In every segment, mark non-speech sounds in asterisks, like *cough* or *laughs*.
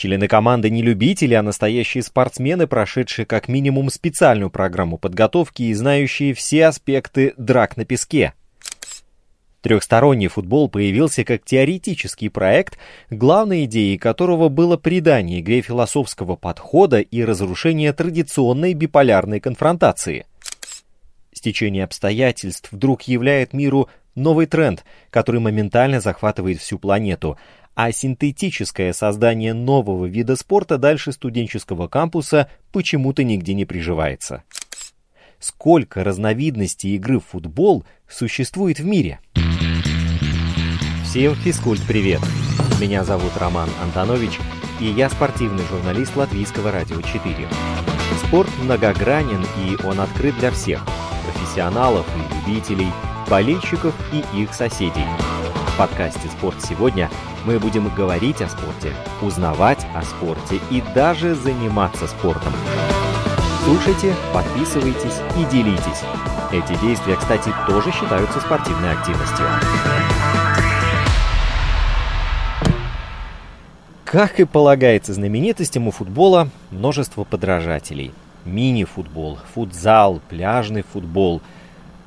Члены команды не любители, а настоящие спортсмены, прошедшие как минимум специальную программу подготовки и знающие все аспекты драк на песке. Трехсторонний футбол появился как теоретический проект, главной идеей которого было придание игре философского подхода и разрушение традиционной биполярной конфронтации. Стечение обстоятельств вдруг являет миру новый тренд, который моментально захватывает всю планету – а синтетическое создание нового вида спорта дальше студенческого кампуса почему-то нигде не приживается. Сколько разновидностей игры в футбол существует в мире? Всем физкульт привет! Меня зовут Роман Антонович, и я спортивный журналист Латвийского радио 4. Спорт многогранен, и он открыт для всех – профессионалов и любителей, болельщиков и их соседей. Подкасте «Спорт сегодня» Мы будем говорить о спорте, узнавать о спорте и даже заниматься спортом. Слушайте, подписывайтесь и делитесь. Эти действия, кстати, тоже считаются спортивной активностью. Как и полагается знаменитостям у футбола, множество подражателей. Мини-футбол, футзал, пляжный футбол.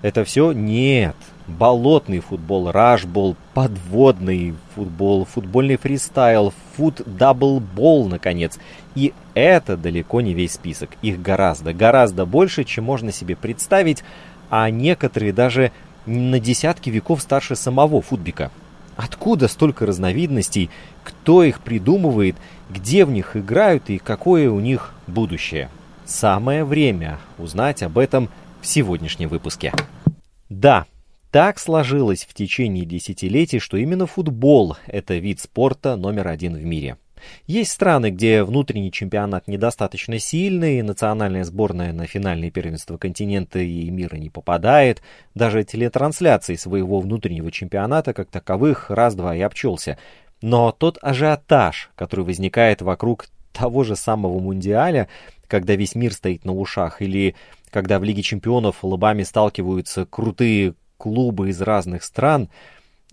Это все нет – болотный футбол, рашбол, подводный футбол, футбольный фристайл, фут-даблбол, наконец. И это далеко не весь список. Их гораздо, гораздо больше, чем можно себе представить, а некоторые даже на десятки веков старше самого футбика. Откуда столько разновидностей, кто их придумывает, где в них играют и какое у них будущее? Самое время узнать об этом в сегодняшнем выпуске. Да, так сложилось в течение десятилетий, что именно футбол – это вид спорта номер один в мире. Есть страны, где внутренний чемпионат недостаточно сильный, национальная сборная на финальные первенства континента и мира не попадает, даже телетрансляции своего внутреннего чемпионата как таковых раз-два и обчелся. Но тот ажиотаж, который возникает вокруг того же самого Мундиаля, когда весь мир стоит на ушах, или когда в Лиге чемпионов лобами сталкиваются крутые клубы из разных стран,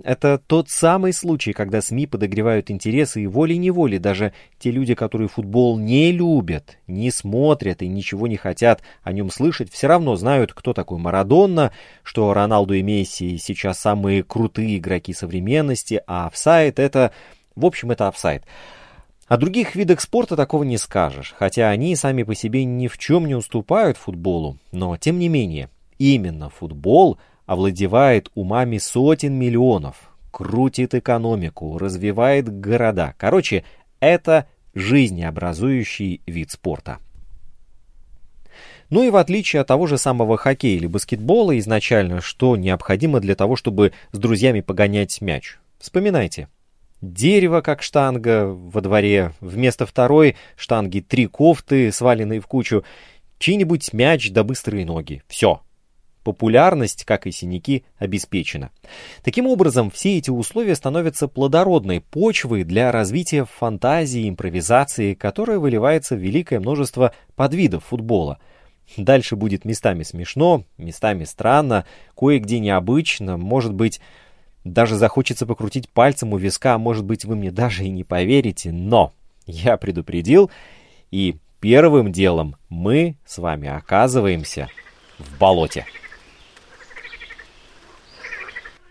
это тот самый случай, когда СМИ подогревают интересы и волей-неволей даже те люди, которые футбол не любят, не смотрят и ничего не хотят о нем слышать, все равно знают, кто такой Марадонна, что Роналду и Месси сейчас самые крутые игроки современности, а офсайд это... В общем, это офсайд. О других видах спорта такого не скажешь, хотя они сами по себе ни в чем не уступают футболу, но тем не менее, именно футбол – овладевает умами сотен миллионов, крутит экономику, развивает города. Короче, это жизнеобразующий вид спорта. Ну и в отличие от того же самого хоккея или баскетбола изначально, что необходимо для того, чтобы с друзьями погонять мяч? Вспоминайте. Дерево как штанга во дворе, вместо второй штанги три кофты, сваленные в кучу, чей-нибудь мяч да быстрые ноги. Все, Популярность, как и синяки, обеспечена. Таким образом, все эти условия становятся плодородной почвой для развития фантазии, импровизации, которая выливается в великое множество подвидов футбола. Дальше будет местами смешно, местами странно, кое-где необычно, может быть, даже захочется покрутить пальцем у виска, может быть, вы мне даже и не поверите, но я предупредил, и первым делом мы с вами оказываемся в болоте.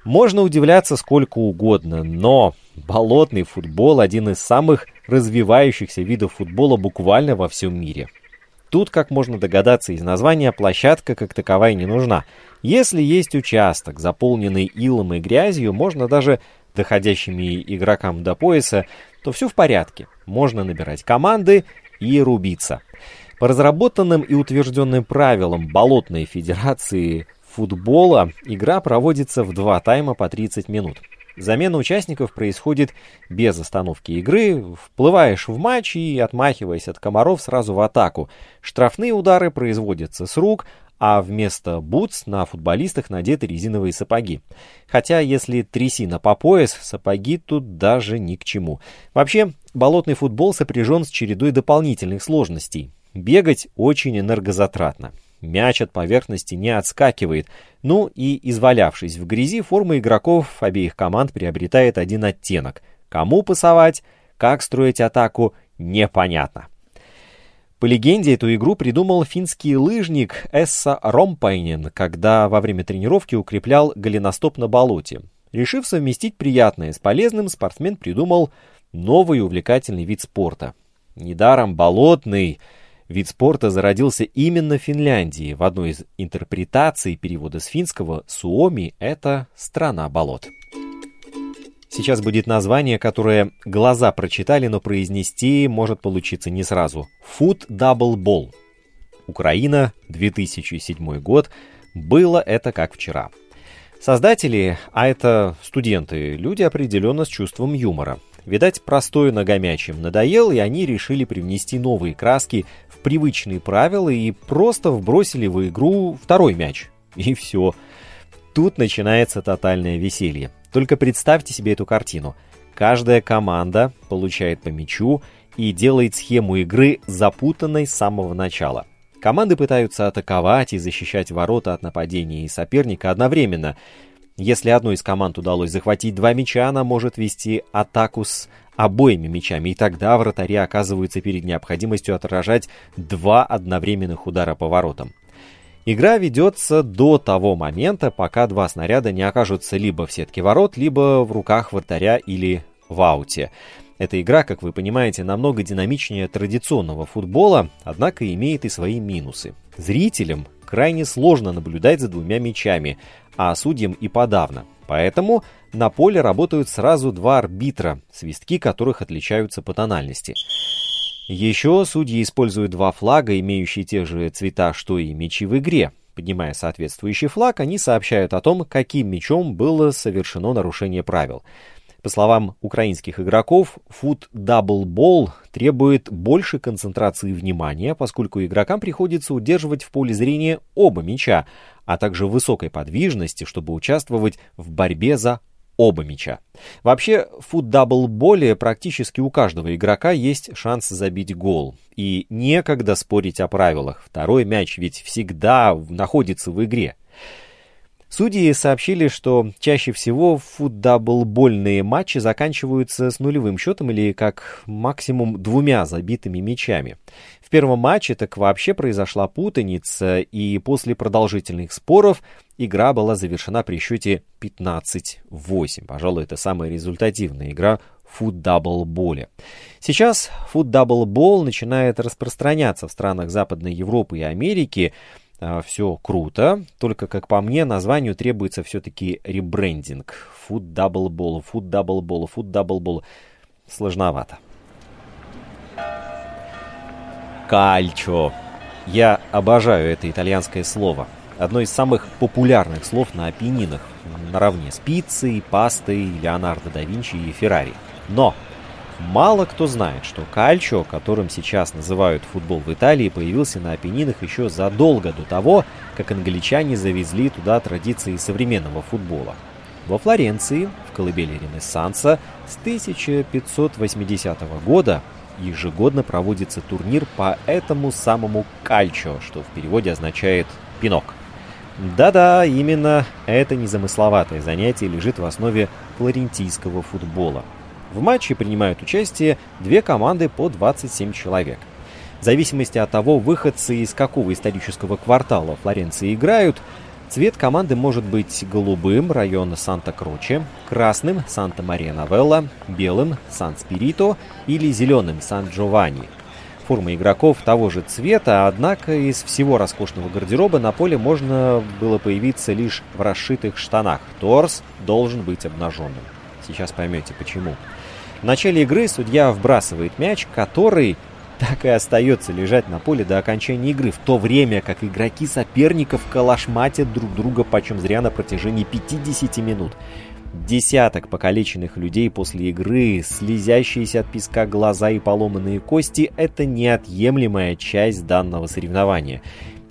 Можно удивляться сколько угодно, но болотный футбол один из самых развивающихся видов футбола буквально во всем мире. Тут, как можно догадаться из названия, площадка как таковая не нужна. Если есть участок, заполненный илом и грязью, можно даже доходящими игрокам до пояса, то все в порядке. Можно набирать команды и рубиться. По разработанным и утвержденным правилам Болотной Федерации футбола игра проводится в два тайма по 30 минут. Замена участников происходит без остановки игры, вплываешь в матч и, отмахиваясь от комаров, сразу в атаку. Штрафные удары производятся с рук, а вместо бутс на футболистах надеты резиновые сапоги. Хотя, если трясина по пояс, сапоги тут даже ни к чему. Вообще, болотный футбол сопряжен с чередой дополнительных сложностей. Бегать очень энергозатратно. Мяч от поверхности не отскакивает. Ну и, извалявшись в грязи, форма игроков обеих команд приобретает один оттенок. Кому пасовать, как строить атаку непонятно. По легенде, эту игру придумал финский лыжник Эсса Ромпайнен, когда во время тренировки укреплял голеностоп на болоте. Решив совместить приятное с полезным, спортсмен придумал новый увлекательный вид спорта. Недаром болотный вид спорта зародился именно в Финляндии. В одной из интерпретаций перевода с финского «Суоми» — это «страна болот». Сейчас будет название, которое глаза прочитали, но произнести может получиться не сразу. Foot Double Ball. Украина, 2007 год. Было это как вчера. Создатели, а это студенты, люди определенно с чувством юмора. Видать, простой ногомячим надоел, и они решили привнести новые краски в привычные правила и просто вбросили в игру второй мяч. И все. Тут начинается тотальное веселье. Только представьте себе эту картину. Каждая команда получает по мячу и делает схему игры запутанной с самого начала. Команды пытаются атаковать и защищать ворота от нападения и соперника одновременно. Если одной из команд удалось захватить два мяча, она может вести атаку с обоими мячами, и тогда вратари оказываются перед необходимостью отражать два одновременных удара по воротам. Игра ведется до того момента, пока два снаряда не окажутся либо в сетке ворот, либо в руках вратаря или в ауте. Эта игра, как вы понимаете, намного динамичнее традиционного футбола, однако имеет и свои минусы. Зрителям крайне сложно наблюдать за двумя мячами, а судьям и подавно. Поэтому на поле работают сразу два арбитра, свистки которых отличаются по тональности. Еще судьи используют два флага, имеющие те же цвета, что и мячи в игре. Поднимая соответствующий флаг, они сообщают о том, каким мячом было совершено нарушение правил. По словам украинских игроков, фут дабл бол требует большей концентрации внимания, поскольку игрокам приходится удерживать в поле зрения оба мяча, а также высокой подвижности, чтобы участвовать в борьбе за оба мяча. Вообще, в фут-дабл-боле практически у каждого игрока есть шанс забить гол. И некогда спорить о правилах. Второй мяч ведь всегда находится в игре. Судьи сообщили, что чаще всего футдаблбольные матчи заканчиваются с нулевым счетом или как максимум двумя забитыми мячами. В первом матче так вообще произошла путаница, и после продолжительных споров игра была завершена при счете 15-8. Пожалуй, это самая результативная игра футдаблболе. Сейчас футдаблбол начинает распространяться в странах Западной Европы и Америки, все круто, только, как по мне, названию требуется все-таки ребрендинг. Food Double Ball, Food Double Ball, Food Double Ball. Сложновато. Кальчо. Я обожаю это итальянское слово. Одно из самых популярных слов на опенинах, наравне с пиццей, пастой, Леонардо да Винчи и Феррари. Но Мало кто знает, что кальчо, которым сейчас называют футбол в Италии, появился на Апеннинах еще задолго до того, как англичане завезли туда традиции современного футбола. Во Флоренции, в колыбели Ренессанса, с 1580 года ежегодно проводится турнир по этому самому кальчо, что в переводе означает «пинок». Да-да, именно это незамысловатое занятие лежит в основе флорентийского футбола – в матче принимают участие две команды по 27 человек. В зависимости от того, выходцы из какого исторического квартала Флоренции играют, цвет команды может быть голубым – район Санта-Кроче, красным – Санта-Мария-Новелла, белым – Сан-Спирито или зеленым – Сан-Джованни. Форма игроков того же цвета, однако из всего роскошного гардероба на поле можно было появиться лишь в расшитых штанах. Торс должен быть обнаженным. Сейчас поймете почему. В начале игры судья вбрасывает мяч, который так и остается лежать на поле до окончания игры, в то время как игроки соперников калашматят друг друга почем зря на протяжении 50 минут. Десяток покалеченных людей после игры, слезящиеся от песка глаза и поломанные кости – это неотъемлемая часть данного соревнования.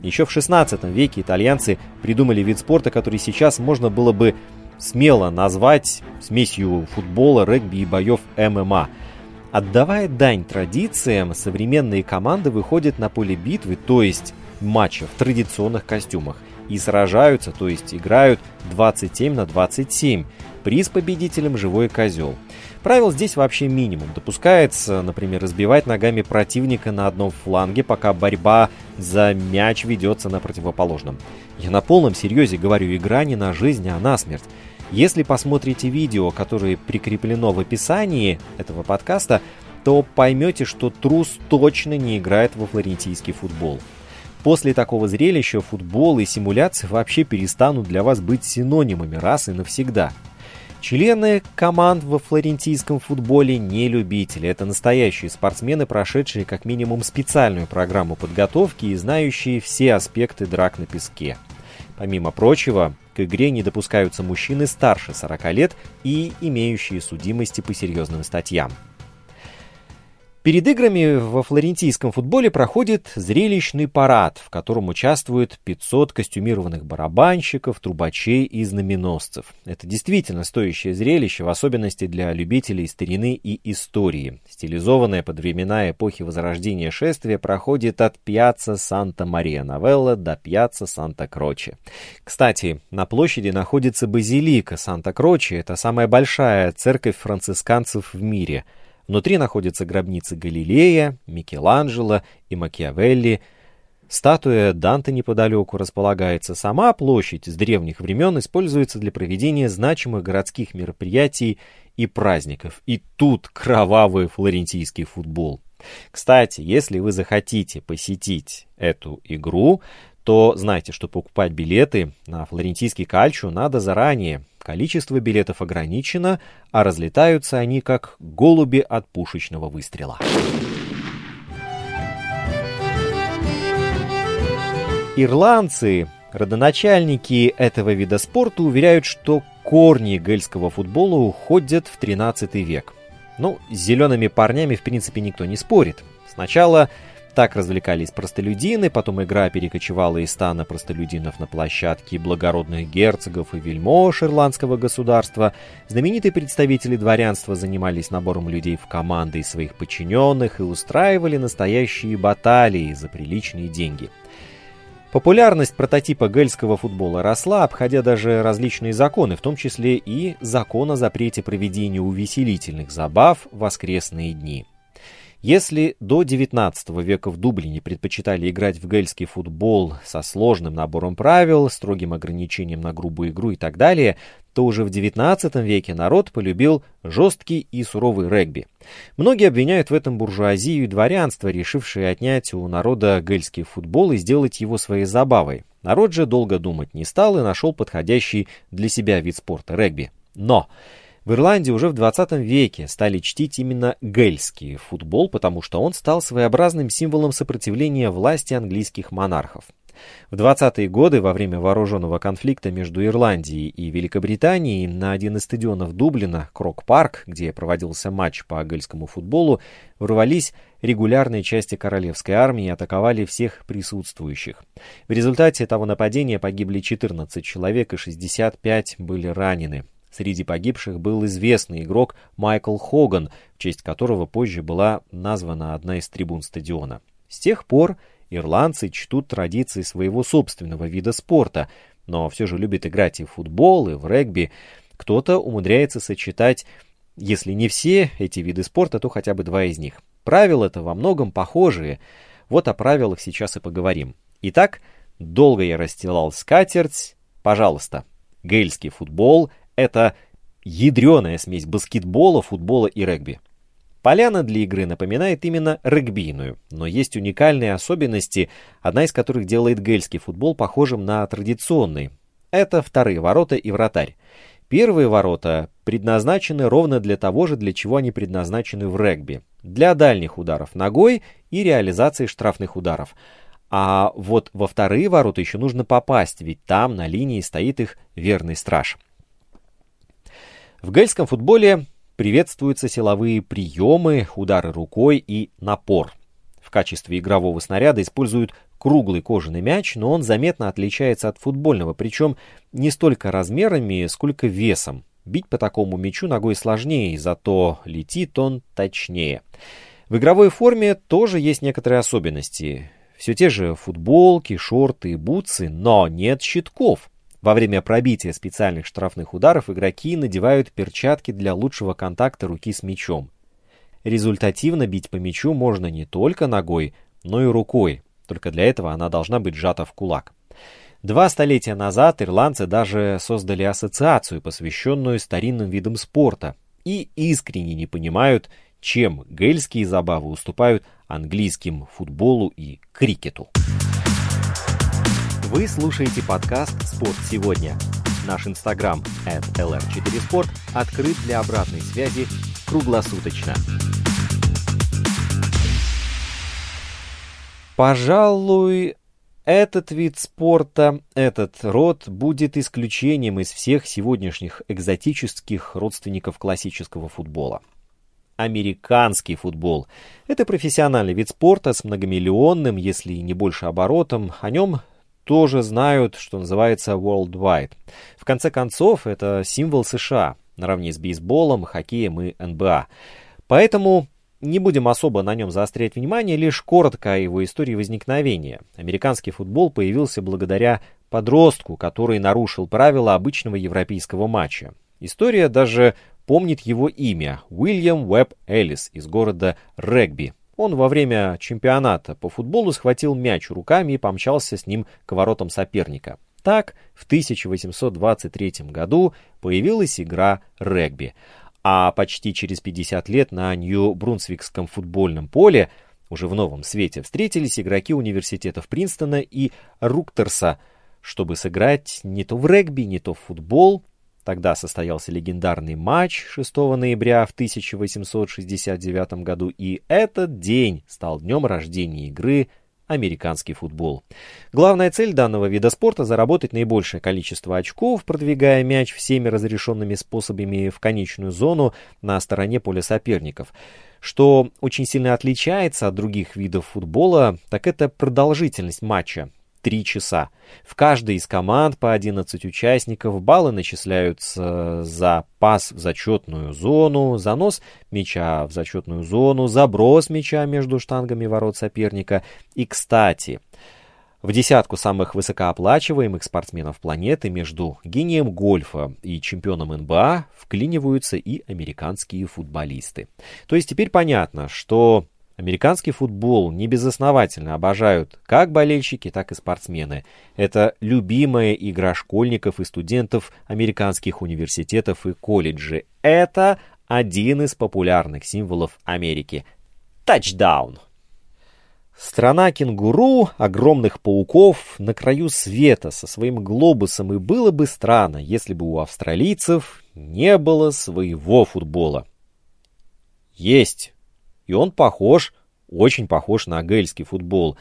Еще в 16 веке итальянцы придумали вид спорта, который сейчас можно было бы смело назвать смесью футбола, регби и боев ММА. Отдавая дань традициям, современные команды выходят на поле битвы, то есть матча в традиционных костюмах, и сражаются, то есть играют 27 на 27. приз победителям живой козел. Правил здесь вообще минимум. Допускается, например, разбивать ногами противника на одном фланге, пока борьба за мяч ведется на противоположном. Я на полном серьезе говорю, игра не на жизнь, а на смерть. Если посмотрите видео, которое прикреплено в описании этого подкаста, то поймете, что трус точно не играет во флорентийский футбол. После такого зрелища футбол и симуляции вообще перестанут для вас быть синонимами раз и навсегда. Члены команд во флорентийском футболе не любители. Это настоящие спортсмены, прошедшие как минимум специальную программу подготовки и знающие все аспекты драк на песке. Помимо прочего, к игре не допускаются мужчины старше 40 лет и имеющие судимости по серьезным статьям. Перед играми во флорентийском футболе проходит зрелищный парад, в котором участвуют 500 костюмированных барабанщиков, трубачей и знаменосцев. Это действительно стоящее зрелище, в особенности для любителей старины и истории. Стилизованное под времена эпохи Возрождения шествие проходит от Пьяцца Санта-Мария-Новелла до Пьяцца Санта-Кроче. Кстати, на площади находится базилика Санта-Кроче, это самая большая церковь францисканцев в мире – Внутри находятся гробницы Галилея, Микеланджело и Макиавелли. Статуя Данте неподалеку располагается. Сама площадь с древних времен используется для проведения значимых городских мероприятий и праздников. И тут кровавый флорентийский футбол. Кстати, если вы захотите посетить эту игру, то знайте, что покупать билеты на флорентийский кальчо надо заранее. Количество билетов ограничено, а разлетаются они как голуби от пушечного выстрела. Ирландцы, родоначальники этого вида спорта, уверяют, что корни гельского футбола уходят в 13 век. Ну, с зелеными парнями в принципе никто не спорит. Сначала так развлекались простолюдины, потом игра перекочевала из стана простолюдинов на площадки благородных герцогов и вельмож ирландского государства. Знаменитые представители дворянства занимались набором людей в команды из своих подчиненных и устраивали настоящие баталии за приличные деньги. Популярность прототипа гельского футбола росла, обходя даже различные законы, в том числе и закон о запрете проведения увеселительных забав в воскресные дни. Если до XIX века в Дублине предпочитали играть в гельский футбол со сложным набором правил, строгим ограничением на грубую игру и так далее, то уже в XIX веке народ полюбил жесткий и суровый регби. Многие обвиняют в этом буржуазию и дворянство, решившие отнять у народа гельский футбол и сделать его своей забавой. Народ же долго думать не стал и нашел подходящий для себя вид спорта регби. Но в Ирландии уже в 20 веке стали чтить именно гельский футбол, потому что он стал своеобразным символом сопротивления власти английских монархов. В 20-е годы, во время вооруженного конфликта между Ирландией и Великобританией, на один из стадионов Дублина, Крок-парк, где проводился матч по гельскому футболу, ворвались регулярные части королевской армии и атаковали всех присутствующих. В результате этого нападения погибли 14 человек и 65 были ранены. Среди погибших был известный игрок Майкл Хоган, в честь которого позже была названа одна из трибун стадиона. С тех пор ирландцы чтут традиции своего собственного вида спорта, но все же любят играть и в футбол, и в регби. Кто-то умудряется сочетать, если не все эти виды спорта, то хотя бы два из них. Правила-то во многом похожие. Вот о правилах сейчас и поговорим. Итак, долго я расстилал скатерть. Пожалуйста, гельский футбол это ядреная смесь баскетбола, футбола и регби. Поляна для игры напоминает именно регбийную, но есть уникальные особенности, одна из которых делает гельский футбол похожим на традиционный. Это вторые ворота и вратарь. Первые ворота предназначены ровно для того же, для чего они предназначены в регби. Для дальних ударов ногой и реализации штрафных ударов. А вот во вторые ворота еще нужно попасть, ведь там на линии стоит их верный страж. В гельском футболе приветствуются силовые приемы, удары рукой и напор. В качестве игрового снаряда используют круглый кожаный мяч, но он заметно отличается от футбольного, причем не столько размерами, сколько весом. Бить по такому мячу ногой сложнее, зато летит он точнее. В игровой форме тоже есть некоторые особенности. Все те же футболки, шорты и бутсы, но нет щитков. Во время пробития специальных штрафных ударов игроки надевают перчатки для лучшего контакта руки с мячом. Результативно бить по мячу можно не только ногой, но и рукой, только для этого она должна быть сжата в кулак. Два столетия назад ирландцы даже создали ассоциацию, посвященную старинным видам спорта, и искренне не понимают, чем гельские забавы уступают английским футболу и крикету. Вы слушаете подкаст «Спорт сегодня». Наш инстаграм at lr4sport открыт для обратной связи круглосуточно. Пожалуй, этот вид спорта, этот род будет исключением из всех сегодняшних экзотических родственников классического футбола. Американский футбол – это профессиональный вид спорта с многомиллионным, если не больше оборотом. О нем тоже знают, что называется worldwide. В конце концов, это символ США, наравне с бейсболом, хоккеем и НБА. Поэтому не будем особо на нем заострять внимание, лишь коротко о его истории возникновения. Американский футбол появился благодаря подростку, который нарушил правила обычного европейского матча. История даже помнит его имя – Уильям Уэбб Эллис из города Регби, он во время чемпионата по футболу схватил мяч руками и помчался с ним к воротам соперника. Так, в 1823 году появилась игра регби. А почти через 50 лет на Нью-Брунсвикском футбольном поле уже в новом свете встретились игроки университетов Принстона и Руктерса, чтобы сыграть не то в регби, не то в футбол, Тогда состоялся легендарный матч 6 ноября в 1869 году, и этот день стал днем рождения игры американский футбол. Главная цель данного вида спорта – заработать наибольшее количество очков, продвигая мяч всеми разрешенными способами в конечную зону на стороне поля соперников. Что очень сильно отличается от других видов футбола, так это продолжительность матча. 3 часа. В каждой из команд по 11 участников баллы начисляются за пас в зачетную зону, занос мяча в зачетную зону, заброс мяча между штангами ворот соперника. И, кстати, в десятку самых высокооплачиваемых спортсменов планеты между гением гольфа и чемпионом НБА вклиниваются и американские футболисты. То есть теперь понятно, что Американский футбол небезосновательно обожают как болельщики, так и спортсмены. Это любимая игра школьников и студентов американских университетов и колледжей. Это один из популярных символов Америки. Тачдаун! Страна кенгуру, огромных пауков, на краю света со своим глобусом, и было бы странно, если бы у австралийцев не было своего футбола. Есть и он похож, очень похож на гельский футбол,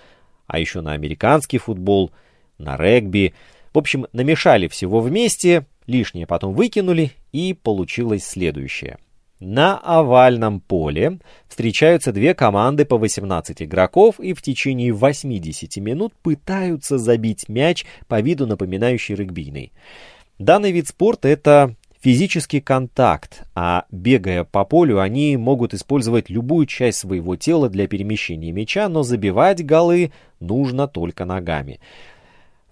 а еще на американский футбол, на регби. В общем, намешали всего вместе, лишнее потом выкинули, и получилось следующее. На овальном поле встречаются две команды по 18 игроков и в течение 80 минут пытаются забить мяч по виду напоминающий регбийный. Данный вид спорта это физический контакт, а бегая по полю, они могут использовать любую часть своего тела для перемещения мяча, но забивать голы нужно только ногами.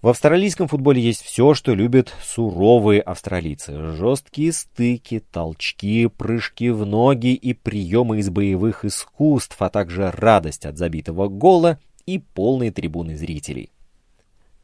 В австралийском футболе есть все, что любят суровые австралийцы. Жесткие стыки, толчки, прыжки в ноги и приемы из боевых искусств, а также радость от забитого гола и полные трибуны зрителей.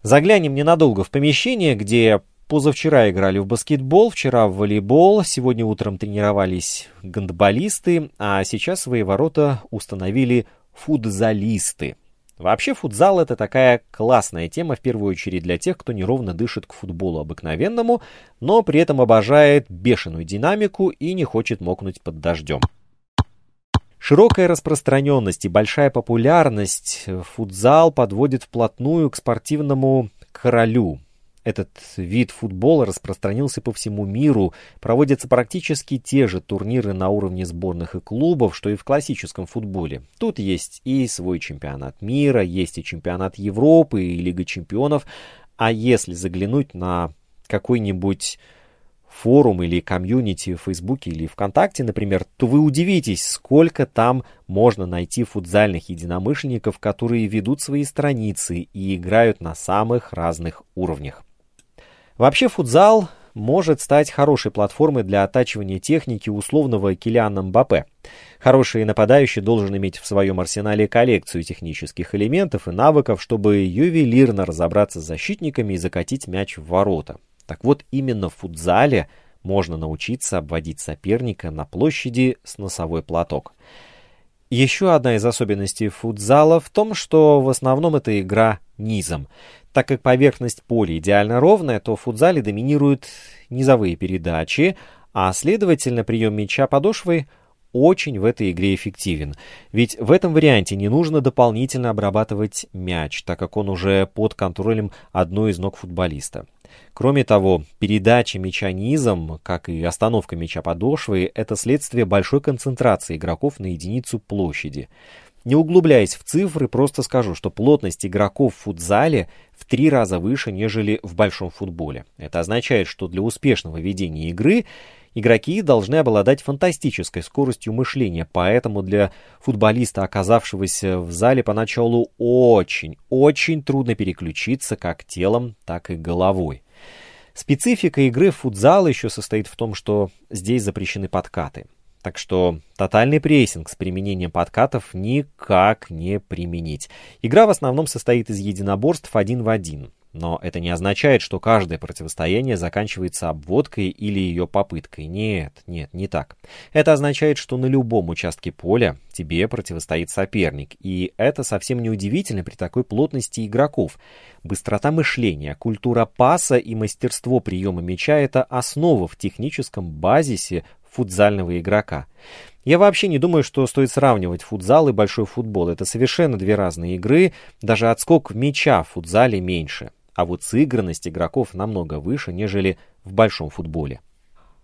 Заглянем ненадолго в помещение, где Позавчера играли в баскетбол, вчера в волейбол, сегодня утром тренировались гандболисты, а сейчас свои ворота установили футзалисты. Вообще футзал это такая классная тема, в первую очередь для тех, кто неровно дышит к футболу обыкновенному, но при этом обожает бешеную динамику и не хочет мокнуть под дождем. Широкая распространенность и большая популярность футзал подводит вплотную к спортивному королю, этот вид футбола распространился по всему миру, проводятся практически те же турниры на уровне сборных и клубов, что и в классическом футболе. Тут есть и свой чемпионат мира, есть и чемпионат Европы, и Лига чемпионов. А если заглянуть на какой-нибудь форум или комьюнити в Фейсбуке или ВКонтакте, например, то вы удивитесь, сколько там можно найти футзальных единомышленников, которые ведут свои страницы и играют на самых разных уровнях. Вообще футзал может стать хорошей платформой для оттачивания техники условного Килиана Мбаппе. Хороший нападающий должен иметь в своем арсенале коллекцию технических элементов и навыков, чтобы ювелирно разобраться с защитниками и закатить мяч в ворота. Так вот, именно в футзале можно научиться обводить соперника на площади с носовой платок. Еще одна из особенностей футзала в том, что в основном это игра низом. Так как поверхность поля идеально ровная, то в футзале доминируют низовые передачи, а следовательно прием мяча подошвой очень в этой игре эффективен. Ведь в этом варианте не нужно дополнительно обрабатывать мяч, так как он уже под контролем одной из ног футболиста. Кроме того, передача мяча низом, как и остановка мяча подошвой, это следствие большой концентрации игроков на единицу площади. Не углубляясь в цифры, просто скажу, что плотность игроков в футзале в три раза выше, нежели в большом футболе. Это означает, что для успешного ведения игры игроки должны обладать фантастической скоростью мышления, поэтому для футболиста, оказавшегося в зале, поначалу очень, очень трудно переключиться как телом, так и головой. Специфика игры в футзал еще состоит в том, что здесь запрещены подкаты. Так что тотальный прессинг с применением подкатов никак не применить. Игра в основном состоит из единоборств один в один. Но это не означает, что каждое противостояние заканчивается обводкой или ее попыткой. Нет, нет, не так. Это означает, что на любом участке поля тебе противостоит соперник. И это совсем не удивительно при такой плотности игроков. Быстрота мышления, культура паса и мастерство приема мяча – это основа в техническом базисе футзального игрока. Я вообще не думаю, что стоит сравнивать футзал и большой футбол. Это совершенно две разные игры. Даже отскок мяча в футзале меньше. А вот сыгранность игроков намного выше, нежели в большом футболе.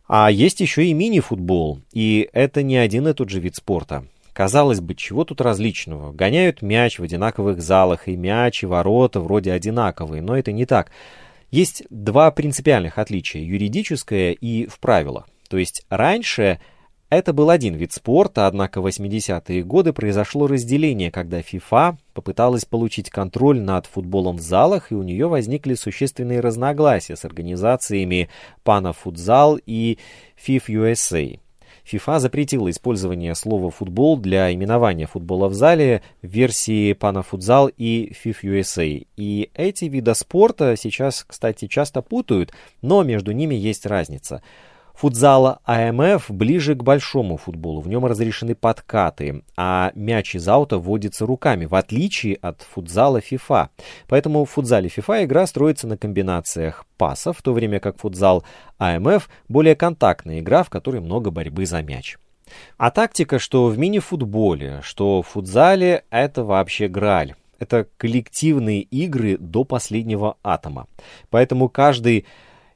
А есть еще и мини-футбол. И это не один и тот же вид спорта. Казалось бы, чего тут различного? Гоняют мяч в одинаковых залах, и мяч, и ворота вроде одинаковые, но это не так. Есть два принципиальных отличия – юридическое и в правилах. То есть раньше это был один вид спорта, однако в 80-е годы произошло разделение, когда FIFA попыталась получить контроль над футболом в залах, и у нее возникли существенные разногласия с организациями Futsal и FIF USA. FIFA запретила использование слова «футбол» для именования футбола в зале в версии Futsal и FIF USA. И эти виды спорта сейчас, кстати, часто путают, но между ними есть разница – футзала АМФ ближе к большому футболу. В нем разрешены подкаты, а мяч из аута вводится руками, в отличие от футзала FIFA. Поэтому в футзале FIFA игра строится на комбинациях пасов, в то время как футзал АМФ более контактная игра, в которой много борьбы за мяч. А тактика, что в мини-футболе, что в футзале, это вообще граль. Это коллективные игры до последнего атома. Поэтому каждый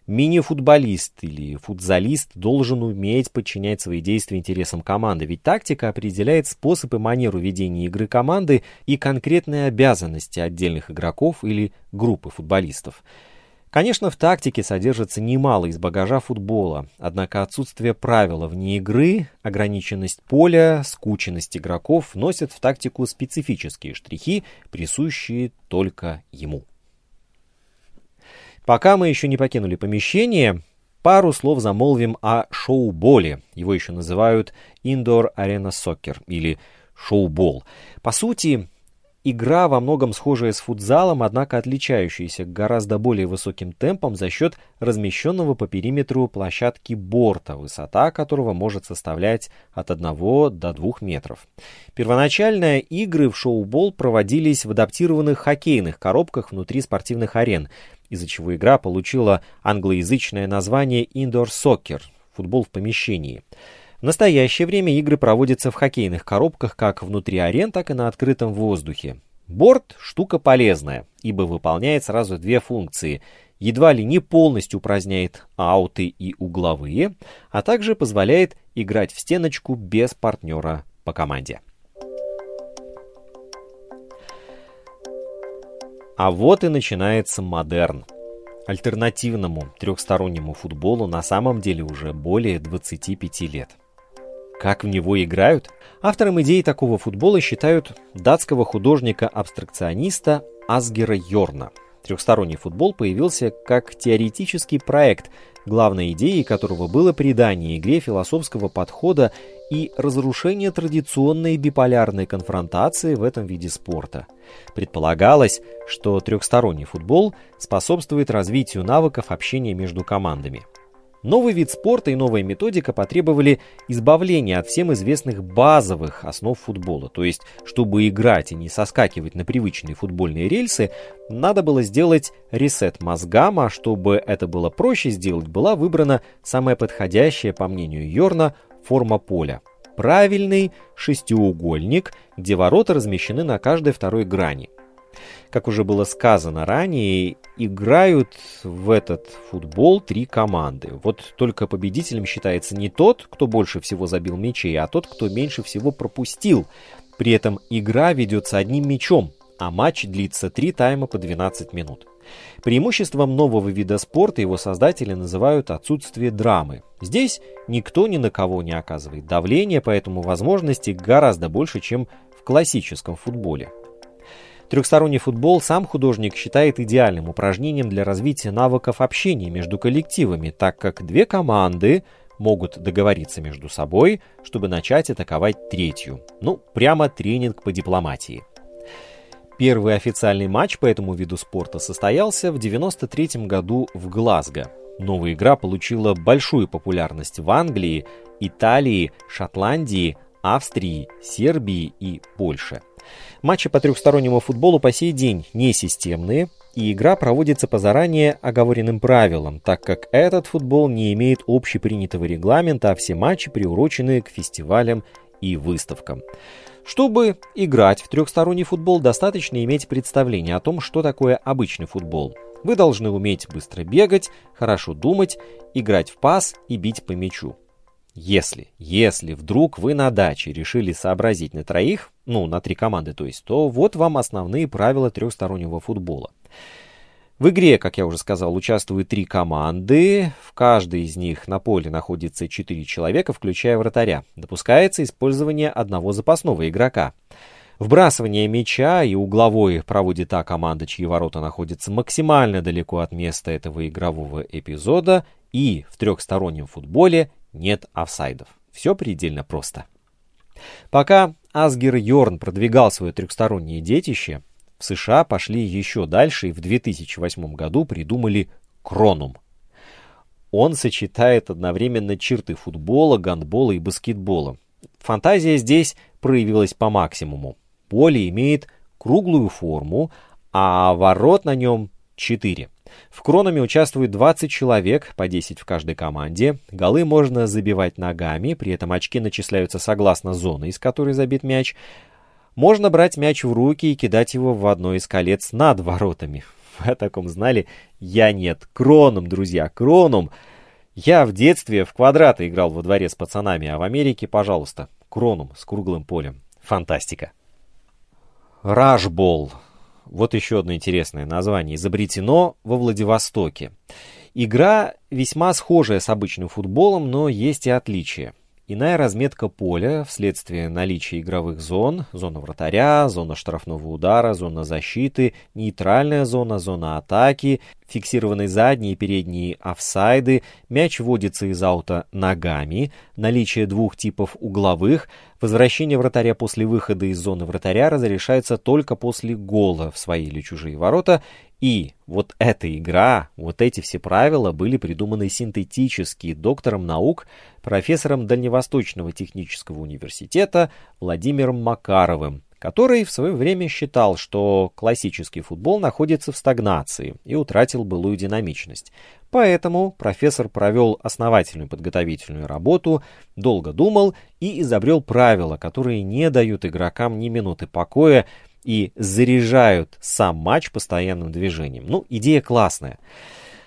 Мини-футболист или футзалист должен уметь подчинять свои действия интересам команды, ведь тактика определяет способ и манеру ведения игры команды и конкретные обязанности отдельных игроков или группы футболистов. Конечно, в тактике содержится немало из багажа футбола, однако отсутствие правила вне игры, ограниченность поля, скученность игроков вносят в тактику специфические штрихи, присущие только ему. Пока мы еще не покинули помещение, пару слов замолвим о шоу-боле. Его еще называют Indoor Arena Soccer или шоу-бол. По сути, игра во многом схожая с футзалом, однако отличающаяся гораздо более высоким темпом за счет размещенного по периметру площадки борта, высота которого может составлять от 1 до 2 метров. Первоначально игры в шоу-бол проводились в адаптированных хоккейных коробках внутри спортивных арен – из-за чего игра получила англоязычное название Indoor Soccer – футбол в помещении. В настоящее время игры проводятся в хоккейных коробках как внутри арен, так и на открытом воздухе. Борт – штука полезная, ибо выполняет сразу две функции. Едва ли не полностью упраздняет ауты и угловые, а также позволяет играть в стеночку без партнера по команде. А вот и начинается модерн. Альтернативному трехстороннему футболу на самом деле уже более 25 лет. Как в него играют? Автором идеи такого футбола считают датского художника-абстракциониста Асгера Йорна. Трехсторонний футбол появился как теоретический проект, главной идеей которого было придание игре философского подхода и разрушение традиционной биполярной конфронтации в этом виде спорта. Предполагалось, что трехсторонний футбол способствует развитию навыков общения между командами. Новый вид спорта и новая методика потребовали избавления от всем известных базовых основ футбола. То есть, чтобы играть и не соскакивать на привычные футбольные рельсы, надо было сделать ресет мозгам, а чтобы это было проще сделать, была выбрана самая подходящая, по мнению Йорна, форма поля. Правильный шестиугольник, где ворота размещены на каждой второй грани – как уже было сказано ранее, играют в этот футбол три команды. Вот только победителем считается не тот, кто больше всего забил мячей, а тот, кто меньше всего пропустил. При этом игра ведется одним мячом, а матч длится три тайма по 12 минут. Преимуществом нового вида спорта его создатели называют отсутствие драмы. Здесь никто ни на кого не оказывает давления, поэтому возможностей гораздо больше, чем в классическом футболе. Трехсторонний футбол сам художник считает идеальным упражнением для развития навыков общения между коллективами, так как две команды могут договориться между собой, чтобы начать атаковать третью. Ну, прямо тренинг по дипломатии. Первый официальный матч по этому виду спорта состоялся в 1993 году в Глазго. Новая игра получила большую популярность в Англии, Италии, Шотландии, Австрии, Сербии и Польше – Матчи по трехстороннему футболу по сей день не системные, и игра проводится по заранее оговоренным правилам, так как этот футбол не имеет общепринятого регламента, а все матчи приурочены к фестивалям и выставкам. Чтобы играть в трехсторонний футбол, достаточно иметь представление о том, что такое обычный футбол. Вы должны уметь быстро бегать, хорошо думать, играть в пас и бить по мячу. Если, если вдруг вы на даче решили сообразить на троих, ну, на три команды, то есть, то вот вам основные правила трехстороннего футбола. В игре, как я уже сказал, участвуют три команды. В каждой из них на поле находится четыре человека, включая вратаря. Допускается использование одного запасного игрока. Вбрасывание мяча и угловой проводит та команда, чьи ворота находятся максимально далеко от места этого игрового эпизода. И в трехстороннем футболе нет офсайдов. Все предельно просто. Пока Асгер Йорн продвигал свое трехстороннее детище, в США пошли еще дальше и в 2008 году придумали Кронум. Он сочетает одновременно черты футбола, гандбола и баскетбола. Фантазия здесь проявилась по максимуму. Поле имеет круглую форму, а ворот на нем 4. В Кронами участвует 20 человек, по 10 в каждой команде. Голы можно забивать ногами, при этом очки начисляются согласно зоне, из которой забит мяч. Можно брать мяч в руки и кидать его в одно из колец над воротами. *laughs* Вы о таком знали? Я нет. Кроном, друзья, кроном. Я в детстве в квадраты играл во дворе с пацанами, а в Америке, пожалуйста, кроном с круглым полем. Фантастика. Рашбол. Вот еще одно интересное название. Изобретено во Владивостоке. Игра весьма схожая с обычным футболом, но есть и отличия. Иная разметка поля вследствие наличия игровых зон, зона вратаря, зона штрафного удара, зона защиты, нейтральная зона, зона атаки, фиксированные задние и передние офсайды, мяч вводится из аута ногами, наличие двух типов угловых, возвращение вратаря после выхода из зоны вратаря разрешается только после гола в свои или чужие ворота и вот эта игра, вот эти все правила были придуманы синтетически доктором наук, профессором Дальневосточного технического университета Владимиром Макаровым, который в свое время считал, что классический футбол находится в стагнации и утратил былую динамичность. Поэтому профессор провел основательную подготовительную работу, долго думал и изобрел правила, которые не дают игрокам ни минуты покоя, и заряжают сам матч постоянным движением. Ну, идея классная.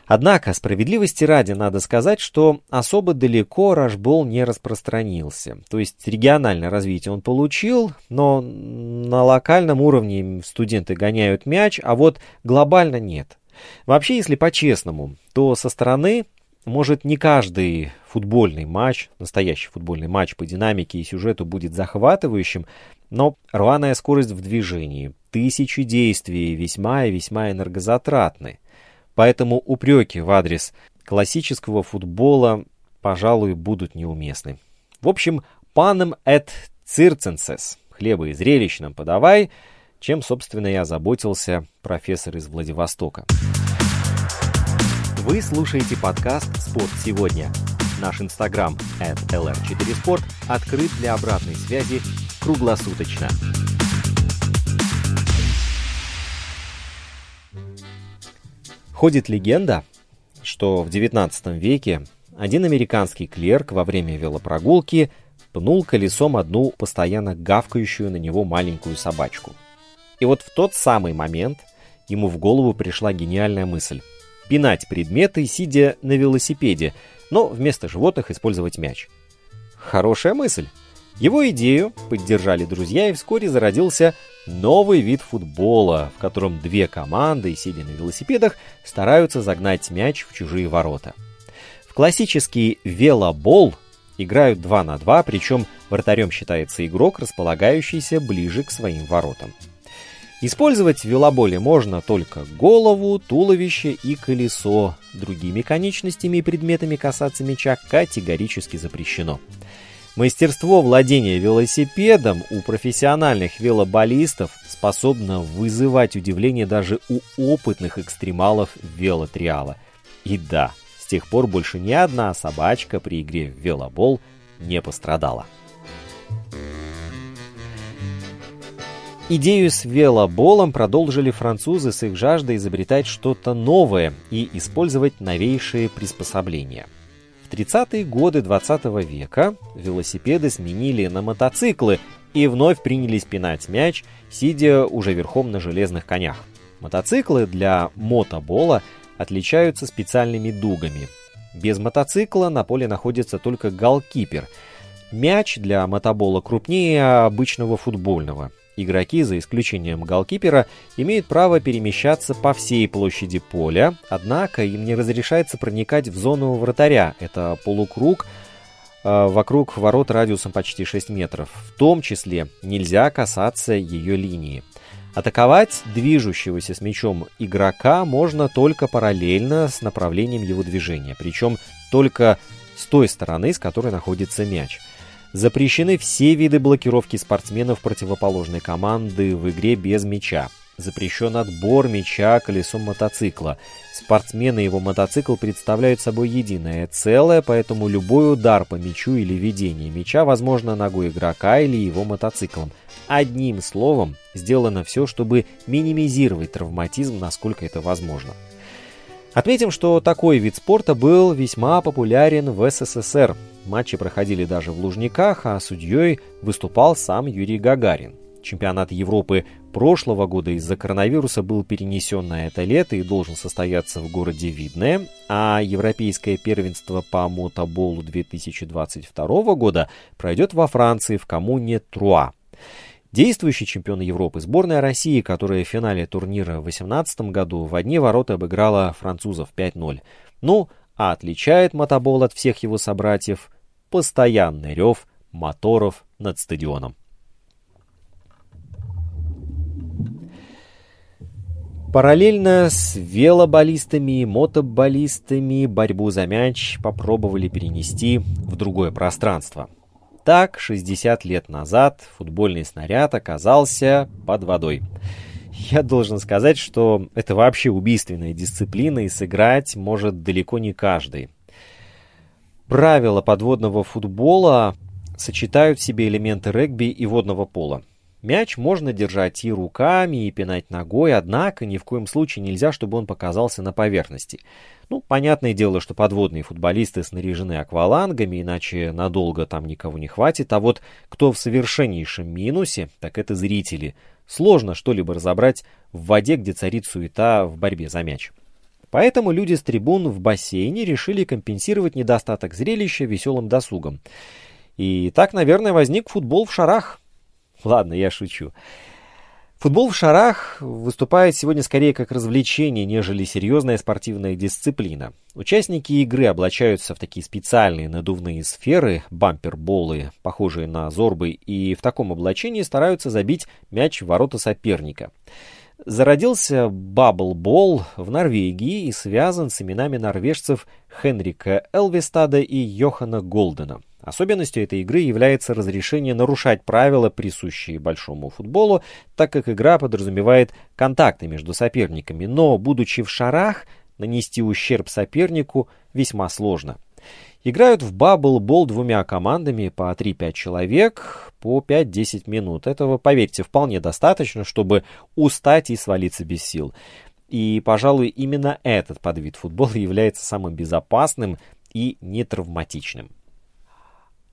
Однако, справедливости ради надо сказать, что особо далеко рашбол не распространился. То есть региональное развитие он получил, но на локальном уровне студенты гоняют мяч, а вот глобально нет. Вообще, если по-честному, то со стороны может не каждый футбольный матч, настоящий футбольный матч по динамике и сюжету будет захватывающим, но рваная скорость в движении, тысячи действий, весьма и весьма энергозатратны. Поэтому упреки в адрес классического футбола, пожалуй, будут неуместны. В общем, паном эт цирценсес, хлеба и зрелищным подавай, чем, собственно, я заботился профессор из Владивостока. Вы слушаете подкаст «Спорт сегодня». Наш инстаграм at lr4sport открыт для обратной связи круглосуточно. Ходит легенда, что в XIX веке один американский клерк во время велопрогулки пнул колесом одну постоянно гавкающую на него маленькую собачку. И вот в тот самый момент ему в голову пришла гениальная мысль – пинать предметы, сидя на велосипеде, но вместо животных использовать мяч. Хорошая мысль. Его идею поддержали друзья, и вскоре зародился новый вид футбола, в котором две команды, сидя на велосипедах, стараются загнать мяч в чужие ворота. В классический велобол играют 2 на 2, причем вратарем считается игрок, располагающийся ближе к своим воротам. Использовать в велоболе можно только голову, туловище и колесо. Другими конечностями и предметами касаться мяча категорически запрещено. Мастерство владения велосипедом у профессиональных велоболистов способно вызывать удивление даже у опытных экстремалов велотриала. И да, с тех пор больше ни одна собачка при игре в велобол не пострадала. Идею с велоболом продолжили французы с их жаждой изобретать что-то новое и использовать новейшие приспособления – в 30-е годы 20 века велосипеды сменили на мотоциклы и вновь принялись пинать мяч, сидя уже верхом на железных конях. Мотоциклы для мотобола отличаются специальными дугами. Без мотоцикла на поле находится только голкипер. Мяч для мотобола крупнее обычного футбольного – Игроки, за исключением голкипера, имеют право перемещаться по всей площади поля, однако им не разрешается проникать в зону вратаря. Это полукруг э, вокруг ворот радиусом почти 6 метров. В том числе нельзя касаться ее линии. Атаковать движущегося с мячом игрока можно только параллельно с направлением его движения, причем только с той стороны, с которой находится мяч – Запрещены все виды блокировки спортсменов противоположной команды в игре без мяча. Запрещен отбор мяча колесом мотоцикла. Спортсмен и его мотоцикл представляют собой единое целое, поэтому любой удар по мячу или ведение мяча возможно ногой игрока или его мотоциклом. Одним словом, сделано все, чтобы минимизировать травматизм, насколько это возможно. Отметим, что такой вид спорта был весьма популярен в СССР. Матчи проходили даже в Лужниках, а судьей выступал сам Юрий Гагарин. Чемпионат Европы прошлого года из-за коронавируса был перенесен на это лето и должен состояться в городе Видное, а Европейское первенство по мотоболу 2022 года пройдет во Франции в коммуне Труа. Действующий чемпион Европы, сборная России, которая в финале турнира в 2018 году в одни ворота обыграла французов 5-0. Ну, а отличает мотобол от всех его собратьев постоянный рев моторов над стадионом. Параллельно с велоболистами и мотоболистами борьбу за мяч попробовали перенести в другое пространство – так, 60 лет назад футбольный снаряд оказался под водой. Я должен сказать, что это вообще убийственная дисциплина, и сыграть может далеко не каждый. Правила подводного футбола сочетают в себе элементы регби и водного пола. Мяч можно держать и руками, и пинать ногой, однако ни в коем случае нельзя, чтобы он показался на поверхности. Ну, понятное дело, что подводные футболисты снаряжены аквалангами, иначе надолго там никого не хватит, а вот кто в совершеннейшем минусе, так это зрители. Сложно что-либо разобрать в воде, где царит суета в борьбе за мяч. Поэтому люди с трибун в бассейне решили компенсировать недостаток зрелища веселым досугом. И так, наверное, возник футбол в шарах – Ладно, я шучу. Футбол в шарах выступает сегодня скорее как развлечение, нежели серьезная спортивная дисциплина. Участники игры облачаются в такие специальные надувные сферы, бамперболы, похожие на зорбы, и в таком облачении стараются забить мяч в ворота соперника. Зародился бабблбол в Норвегии и связан с именами норвежцев Хенрика Элвистада и Йохана Голдена. Особенностью этой игры является разрешение нарушать правила, присущие большому футболу, так как игра подразумевает контакты между соперниками, но, будучи в шарах, нанести ущерб сопернику весьма сложно. Играют в бабл-бол двумя командами по 3-5 человек по 5-10 минут. Этого, поверьте, вполне достаточно, чтобы устать и свалиться без сил. И, пожалуй, именно этот подвид футбола *laughs* является самым безопасным и нетравматичным.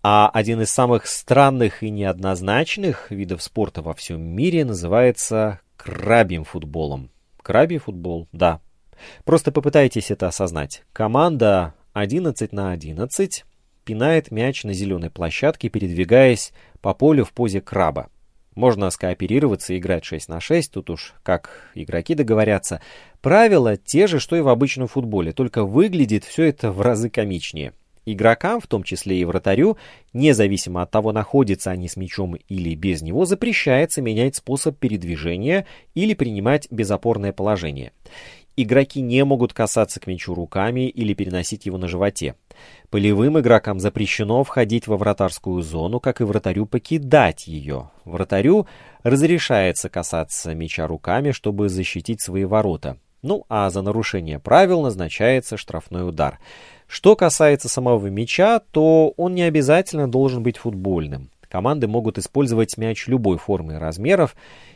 А один из самых странных и неоднозначных видов спорта во всем мире называется крабьим футболом. Крабий футбол, да. Просто попытайтесь это осознать. Команда 11 на 11 пинает мяч на зеленой площадке, передвигаясь по полю в позе краба. Можно скооперироваться и играть 6 на 6, тут уж как игроки договорятся. Правила те же, что и в обычном футболе, только выглядит все это в разы комичнее. Игрокам, в том числе и вратарю, независимо от того, находятся они с мячом или без него, запрещается менять способ передвижения или принимать безопорное положение. Игроки не могут касаться к мячу руками или переносить его на животе. Полевым игрокам запрещено входить во вратарскую зону, как и вратарю покидать ее. Вратарю разрешается касаться мяча руками, чтобы защитить свои ворота. Ну а за нарушение правил назначается штрафной удар. Что касается самого мяча, то он не обязательно должен быть футбольным. Команды могут использовать мяч любой формы и размеров,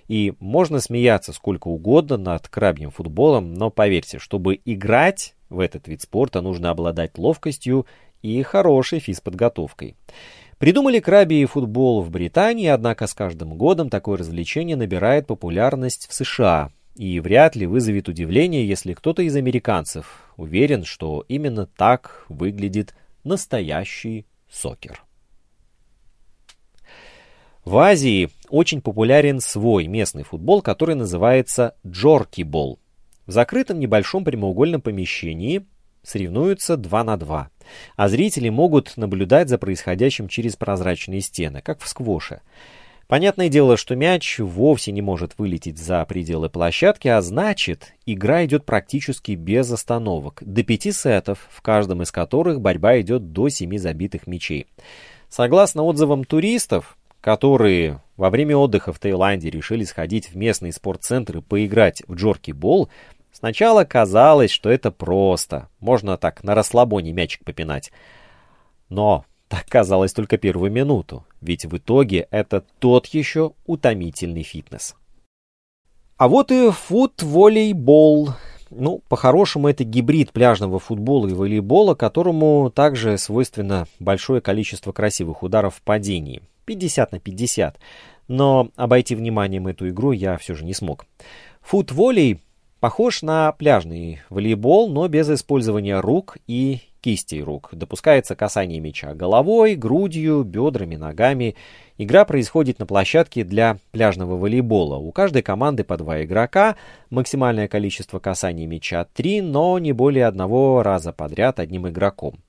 и можно смеяться сколько угодно над крабьим футболом, но поверьте, чтобы играть в этот вид спорта, нужно обладать ловкостью и хорошей физподготовкой. Придумали крабий футбол в Британии, однако с каждым годом такое развлечение набирает популярность в США, и вряд ли вызовет удивление, если кто-то из американцев уверен, что именно так выглядит настоящий сокер. В Азии очень популярен свой местный футбол, который называется джорки-бол. В закрытом небольшом прямоугольном помещении соревнуются 2 на 2, а зрители могут наблюдать за происходящим через прозрачные стены, как в сквоше. Понятное дело, что мяч вовсе не может вылететь за пределы площадки, а значит, игра идет практически без остановок, до пяти сетов, в каждом из которых борьба идет до семи забитых мячей. Согласно отзывам туристов, которые во время отдыха в Таиланде решили сходить в местный спортцентр и поиграть в джорки-бол, сначала казалось, что это просто, можно так на расслабоне мячик попинать. Но так казалось только первую минуту, ведь в итоге это тот еще утомительный фитнес. А вот и фут-волейбол. Ну, по-хорошему, это гибрид пляжного футбола и волейбола, которому также свойственно большое количество красивых ударов в падении. 50 на 50. Но обойти вниманием эту игру я все же не смог. Фут-волей похож на пляжный волейбол, но без использования рук и кистей рук. Допускается касание мяча головой, грудью, бедрами, ногами. Игра происходит на площадке для пляжного волейбола. У каждой команды по два игрока, максимальное количество касаний мяча 3, но не более одного раза подряд одним игроком.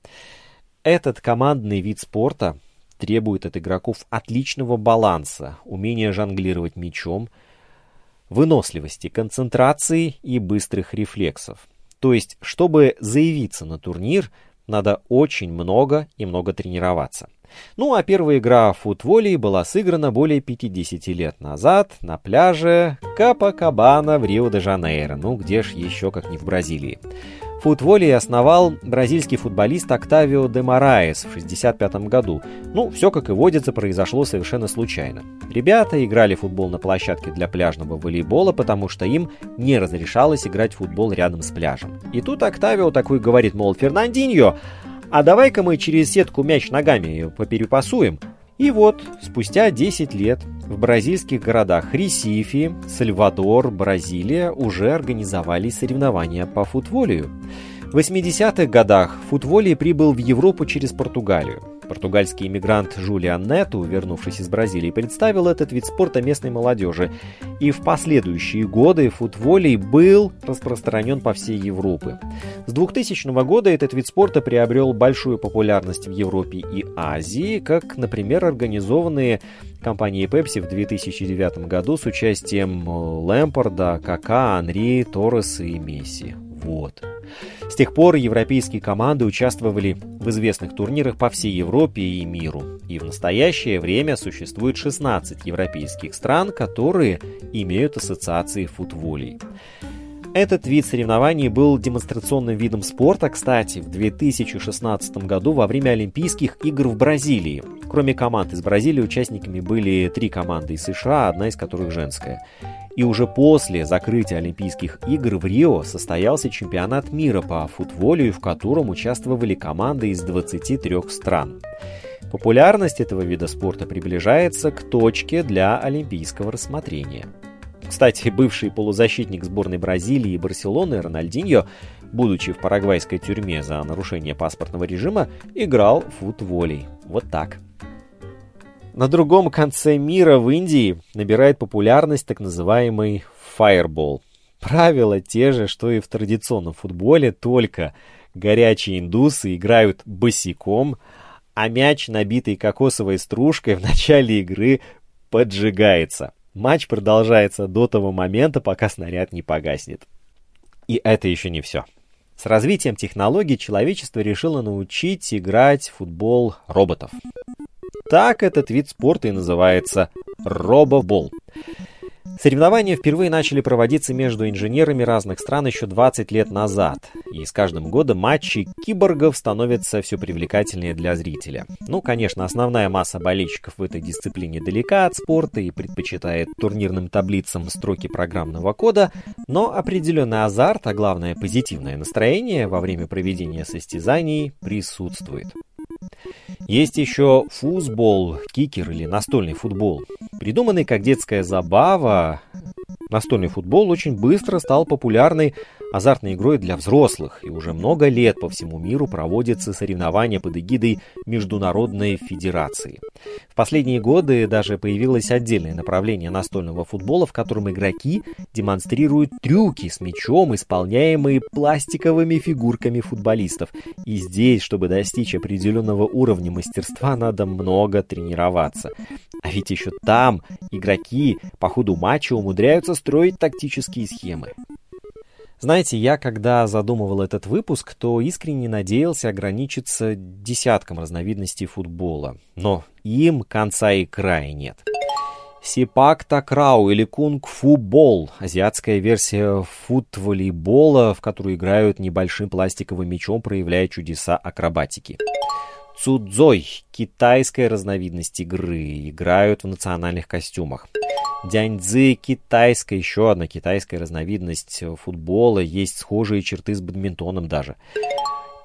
Этот командный вид спорта требует от игроков отличного баланса, умения жонглировать мячом, выносливости, концентрации и быстрых рефлексов. То есть, чтобы заявиться на турнир, надо очень много и много тренироваться. Ну а первая игра в футволей была сыграна более 50 лет назад на пляже Капакабана в Рио-де-Жанейро. Ну где ж еще, как не в Бразилии. Футволей основал бразильский футболист Октавио де Мораес в 1965 году. Ну, все, как и водится, произошло совершенно случайно. Ребята играли футбол на площадке для пляжного волейбола, потому что им не разрешалось играть в футбол рядом с пляжем. И тут Октавио такой говорит, мол, Фернандиньо, а давай-ка мы через сетку мяч ногами поперепасуем. И вот, спустя 10 лет в бразильских городах Ресифи, Сальвадор, Бразилия уже организовали соревнования по футволию. В 80-х годах футволий прибыл в Европу через Португалию. Португальский иммигрант Жулиан Нету, вернувшись из Бразилии, представил этот вид спорта местной молодежи. И в последующие годы футволей был распространен по всей Европе. С 2000 года этот вид спорта приобрел большую популярность в Европе и Азии, как, например, организованные компанией Pepsi в 2009 году с участием Лэмпорда, Кака, Анри, Торреса и Месси. Вот. С тех пор европейские команды участвовали в известных турнирах по всей Европе и миру. И в настоящее время существует 16 европейских стран, которые имеют ассоциации футволей. Этот вид соревнований был демонстрационным видом спорта, кстати, в 2016 году во время Олимпийских игр в Бразилии. Кроме команд из Бразилии, участниками были три команды из США, одна из которых женская. И уже после закрытия Олимпийских игр в Рио состоялся чемпионат мира по футболю, в котором участвовали команды из 23 стран. Популярность этого вида спорта приближается к точке для олимпийского рассмотрения. Кстати, бывший полузащитник сборной Бразилии и Барселоны Рональдиньо, будучи в парагвайской тюрьме за нарушение паспортного режима, играл в футволей. Вот так. На другом конце мира в Индии набирает популярность так называемый фаербол. Правила те же, что и в традиционном футболе, только горячие индусы играют босиком, а мяч, набитый кокосовой стружкой, *laughs* в начале игры поджигается. Матч продолжается до того момента, пока снаряд не погаснет. И это еще не все. С развитием технологий человечество решило научить играть в футбол роботов. Так этот вид спорта и называется робобол. Соревнования впервые начали проводиться между инженерами разных стран еще 20 лет назад, и с каждым годом матчи киборгов становятся все привлекательнее для зрителя. Ну, конечно, основная масса болельщиков в этой дисциплине далека от спорта и предпочитает турнирным таблицам строки программного кода, но определенный азарт, а главное позитивное настроение во время проведения состязаний присутствует. Есть еще фузбол, кикер или настольный футбол. Придуманный как детская забава, настольный футбол очень быстро стал популярной азартной игрой для взрослых, и уже много лет по всему миру проводятся соревнования под эгидой Международной Федерации. В последние годы даже появилось отдельное направление настольного футбола, в котором игроки демонстрируют трюки с мячом, исполняемые пластиковыми фигурками футболистов. И здесь, чтобы достичь определенного уровня мастерства, надо много тренироваться. А ведь еще там игроки по ходу матча умудряются строить тактические схемы. Знаете, я когда задумывал этот выпуск, то искренне надеялся ограничиться десятком разновидностей футбола. Но им конца и края нет. Сипак Такрау или Кунг-фу бол – азиатская версия фут-волейбола, в которую играют небольшим пластиковым мячом, проявляя чудеса акробатики. Цудзой – китайская разновидность игры, играют в национальных костюмах. Дяньцзы китайская, еще одна китайская разновидность футбола, есть схожие черты с бадминтоном даже.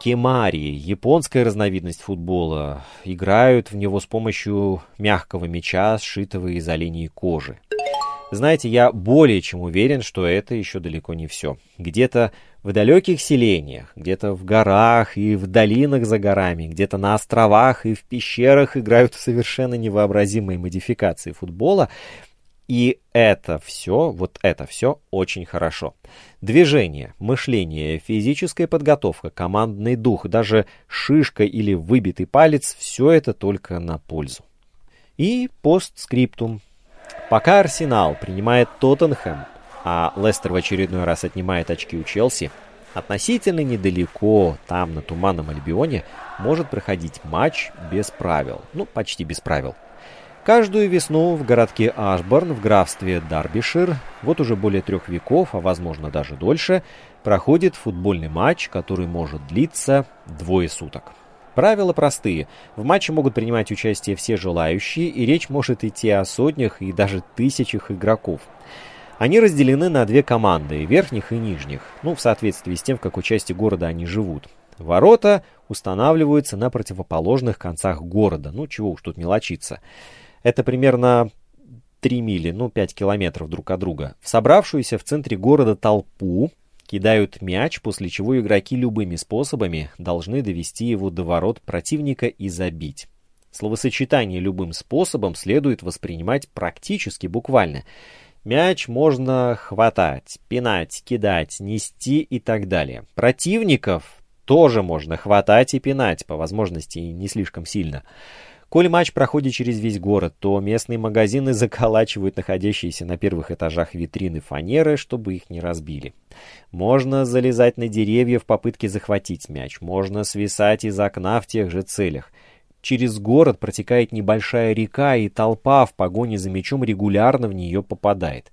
Кемари, японская разновидность футбола, играют в него с помощью мягкого мяча, сшитого из оленей кожи. Знаете, я более чем уверен, что это еще далеко не все. Где-то в далеких селениях, где-то в горах и в долинах за горами, где-то на островах и в пещерах играют совершенно невообразимые модификации футбола, и это все, вот это все очень хорошо. Движение, мышление, физическая подготовка, командный дух, даже шишка или выбитый палец – все это только на пользу. И постскриптум. Пока Арсенал принимает Тоттенхэм, а Лестер в очередной раз отнимает очки у Челси, относительно недалеко, там, на Туманном Альбионе, может проходить матч без правил. Ну, почти без правил. Каждую весну в городке Ашборн в графстве Дарбишир, вот уже более трех веков, а возможно даже дольше, проходит футбольный матч, который может длиться двое суток. Правила простые. В матче могут принимать участие все желающие, и речь может идти о сотнях и даже тысячах игроков. Они разделены на две команды, верхних и нижних, ну, в соответствии с тем, в какой части города они живут. Ворота устанавливаются на противоположных концах города, ну, чего уж тут мелочиться. Это примерно 3 мили, ну 5 километров друг от друга. В собравшуюся в центре города толпу кидают мяч, после чего игроки любыми способами должны довести его до ворот противника и забить. Словосочетание любым способом следует воспринимать практически буквально. Мяч можно хватать, пинать, кидать, нести и так далее. Противников тоже можно хватать и пинать, по возможности не слишком сильно. Коль матч проходит через весь город, то местные магазины *laughs* заколачивают находящиеся на первых этажах витрины фанеры, чтобы их не разбили. Можно залезать на деревья в попытке захватить мяч, можно свисать из окна в тех же целях. Через город протекает небольшая река, и толпа в погоне за мячом регулярно в нее попадает.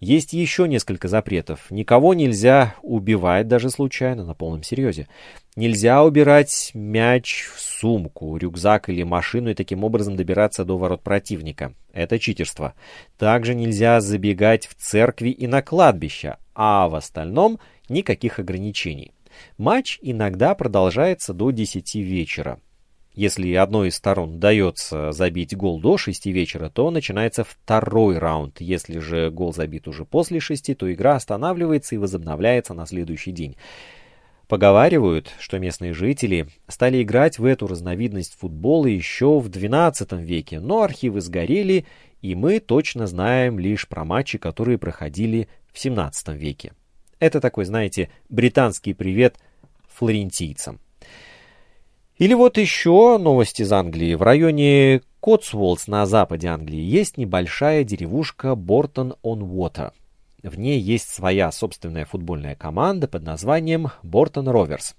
Есть еще несколько запретов. Никого нельзя убивать даже случайно, на полном серьезе. Нельзя убирать мяч в сумку, рюкзак или машину и таким образом добираться до ворот противника. Это читерство. Также нельзя забегать в церкви и на кладбище, а в остальном никаких ограничений. Матч иногда продолжается до 10 вечера. Если одной из сторон удается забить гол до 6 вечера, то начинается второй раунд. Если же гол забит уже после 6, то игра останавливается и возобновляется на следующий день. Поговаривают, что местные жители стали играть в эту разновидность футбола еще в XII веке, но архивы сгорели, и мы точно знаем лишь про матчи, которые проходили в XVII веке. Это такой, знаете, британский привет флорентийцам. Или вот еще новости из Англии. В районе Котсволдс на западе Англии есть небольшая деревушка Бортон-он-Уотер. В ней есть своя собственная футбольная команда под названием Бортон Роверс.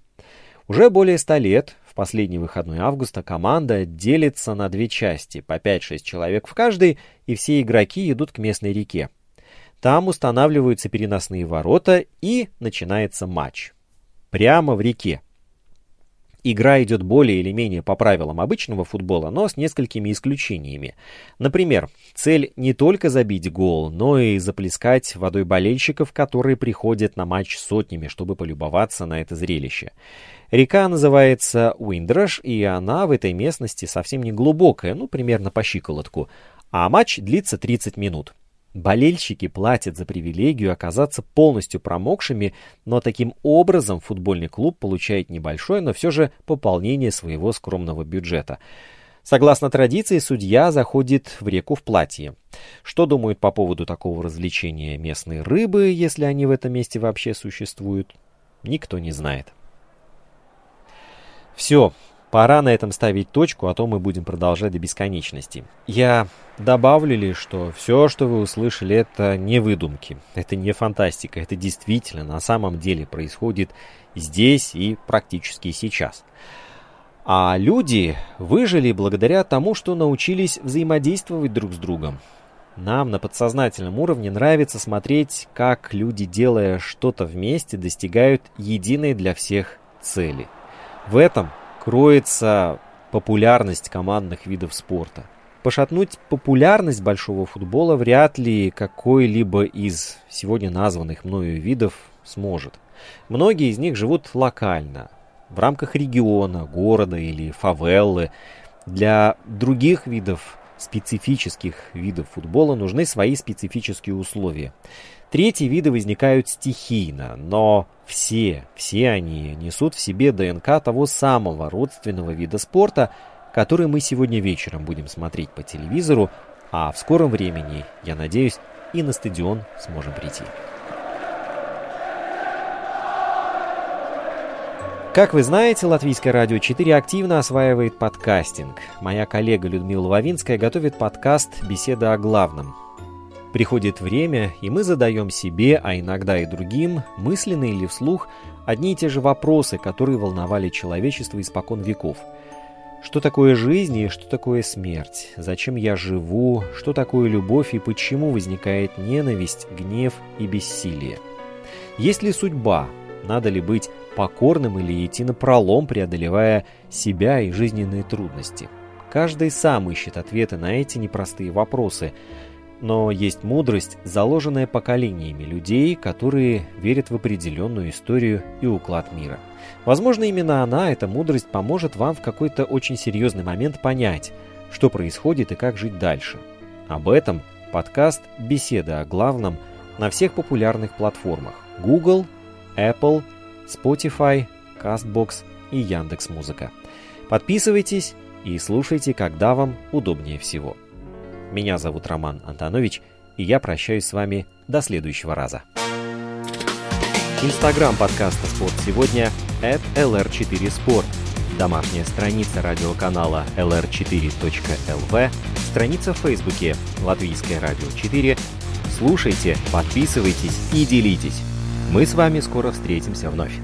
Уже более ста лет, в последний выходной августа, команда делится на две части, по 5-6 человек в каждой, и все игроки идут к местной реке. Там устанавливаются переносные ворота и начинается матч. Прямо в реке. Игра идет более или менее по правилам обычного футбола, но с несколькими исключениями. Например, цель не только забить гол, но и заплескать водой болельщиков, которые приходят на матч сотнями, чтобы полюбоваться на это зрелище. Река называется Уиндраш, и она в этой местности совсем не глубокая, ну, примерно по щиколотку, а матч длится 30 минут. Болельщики платят за привилегию оказаться полностью промокшими, но таким образом футбольный клуб получает небольшое, но все же пополнение своего скромного бюджета. Согласно традиции, судья заходит в реку в платье. Что думают по поводу такого развлечения местные рыбы, если они в этом месте вообще существуют, никто не знает. Все, Пора на этом ставить точку, а то мы будем продолжать до бесконечности. Я добавлю лишь, что все, что вы услышали, это не выдумки, это не фантастика, это действительно на самом деле происходит здесь и практически сейчас. А люди выжили благодаря тому, что научились взаимодействовать друг с другом. Нам на подсознательном уровне нравится смотреть, как люди, делая что-то вместе, достигают единой для всех цели. В этом кроется популярность командных видов спорта. Пошатнуть популярность большого футбола вряд ли какой-либо из сегодня названных мною видов сможет. Многие из них живут локально, в рамках региона, города или фавеллы. Для других видов специфических видов футбола нужны свои специфические условия. Третьи виды возникают стихийно, но все, все они несут в себе ДНК того самого родственного вида спорта, который мы сегодня вечером будем смотреть по телевизору, а в скором времени, я надеюсь, и на стадион сможем прийти. Как вы знаете, Латвийское радио 4 активно осваивает подкастинг. Моя коллега Людмила Лавинская готовит подкаст «Беседа о главном», Приходит время, и мы задаем себе, а иногда и другим, мысленно или вслух, одни и те же вопросы, которые волновали человечество испокон веков. Что такое жизнь и что такое смерть? Зачем я живу? Что такое любовь и почему возникает ненависть, гнев и бессилие? Есть ли судьба? Надо ли быть покорным или идти на пролом, преодолевая себя и жизненные трудности? Каждый сам ищет ответы на эти непростые вопросы – но есть мудрость, заложенная поколениями людей, которые верят в определенную историю и уклад мира. Возможно, именно она, эта мудрость, поможет вам в какой-то очень серьезный момент понять, что происходит и как жить дальше. Об этом подкаст «Беседа о главном» на всех популярных платформах Google, Apple, Spotify, CastBox и Яндекс.Музыка. Подписывайтесь и слушайте, когда вам удобнее всего. Меня зовут Роман Антонович, и я прощаюсь с вами до следующего раза. Инстаграм подкаста «Спорт сегодня» at lr4sport. Домашняя страница радиоканала lr4.lv, страница в Фейсбуке «Латвийское радио 4». Слушайте, подписывайтесь и делитесь. Мы с вами скоро встретимся вновь.